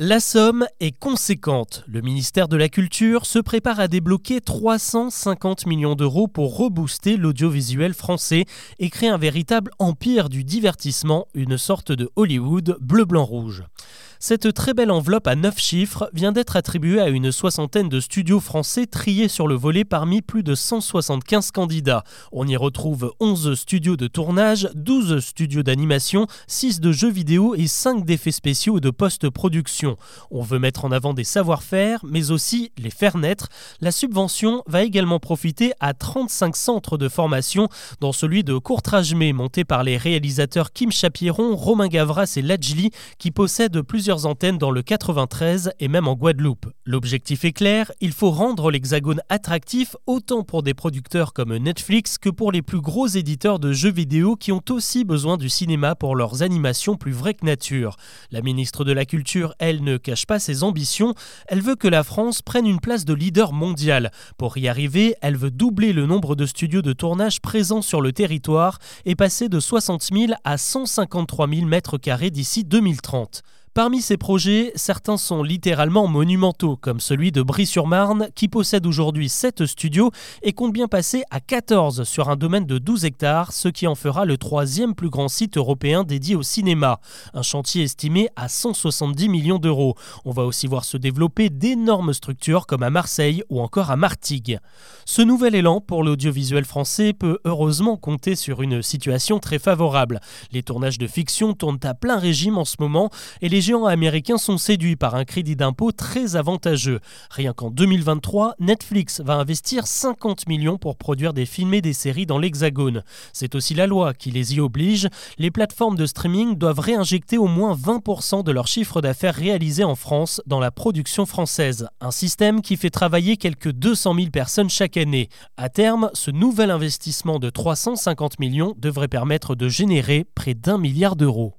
La somme est conséquente. Le ministère de la Culture se prépare à débloquer 350 millions d'euros pour rebooster l'audiovisuel français et créer un véritable empire du divertissement, une sorte de Hollywood bleu-blanc-rouge. Cette très belle enveloppe à 9 chiffres vient d'être attribuée à une soixantaine de studios français triés sur le volet parmi plus de 175 candidats. On y retrouve 11 studios de tournage, 12 studios d'animation, 6 de jeux vidéo et 5 d'effets spéciaux et de post-production. On veut mettre en avant des savoir-faire, mais aussi les faire naître. La subvention va également profiter à 35 centres de formation, dont celui de Courtrajmé, monté par les réalisateurs Kim Chapiron, Romain Gavras et Lajli, qui possèdent plusieurs antennes dans le 93 et même en Guadeloupe. L'objectif est clair, il faut rendre l'Hexagone attractif autant pour des producteurs comme Netflix que pour les plus gros éditeurs de jeux vidéo qui ont aussi besoin du cinéma pour leurs animations plus vraies que nature. La ministre de la Culture, elle, ne cache pas ses ambitions, elle veut que la France prenne une place de leader mondial. Pour y arriver, elle veut doubler le nombre de studios de tournage présents sur le territoire et passer de 60 000 à 153 000 mètres carrés d'ici 2030. Parmi ces projets, certains sont littéralement monumentaux, comme celui de Brie-sur-Marne, qui possède aujourd'hui 7 studios et compte bien passer à 14 sur un domaine de 12 hectares, ce qui en fera le troisième plus grand site européen dédié au cinéma. Un chantier estimé à 170 millions d'euros. On va aussi voir se développer d'énormes structures comme à Marseille ou encore à Martigues. Ce nouvel élan pour l'audiovisuel français peut heureusement compter sur une situation très favorable. Les tournages de fiction tournent à plein régime en ce moment et les géants américains sont séduits par un crédit d'impôt très avantageux. Rien qu'en 2023, Netflix va investir 50 millions pour produire des films et des séries dans l'Hexagone. C'est aussi la loi qui les y oblige. Les plateformes de streaming doivent réinjecter au moins 20% de leur chiffre d'affaires réalisé en France dans la production française. Un système qui fait travailler quelques 200 000 personnes chaque année. À terme, ce nouvel investissement de 350 millions devrait permettre de générer près d'un milliard d'euros.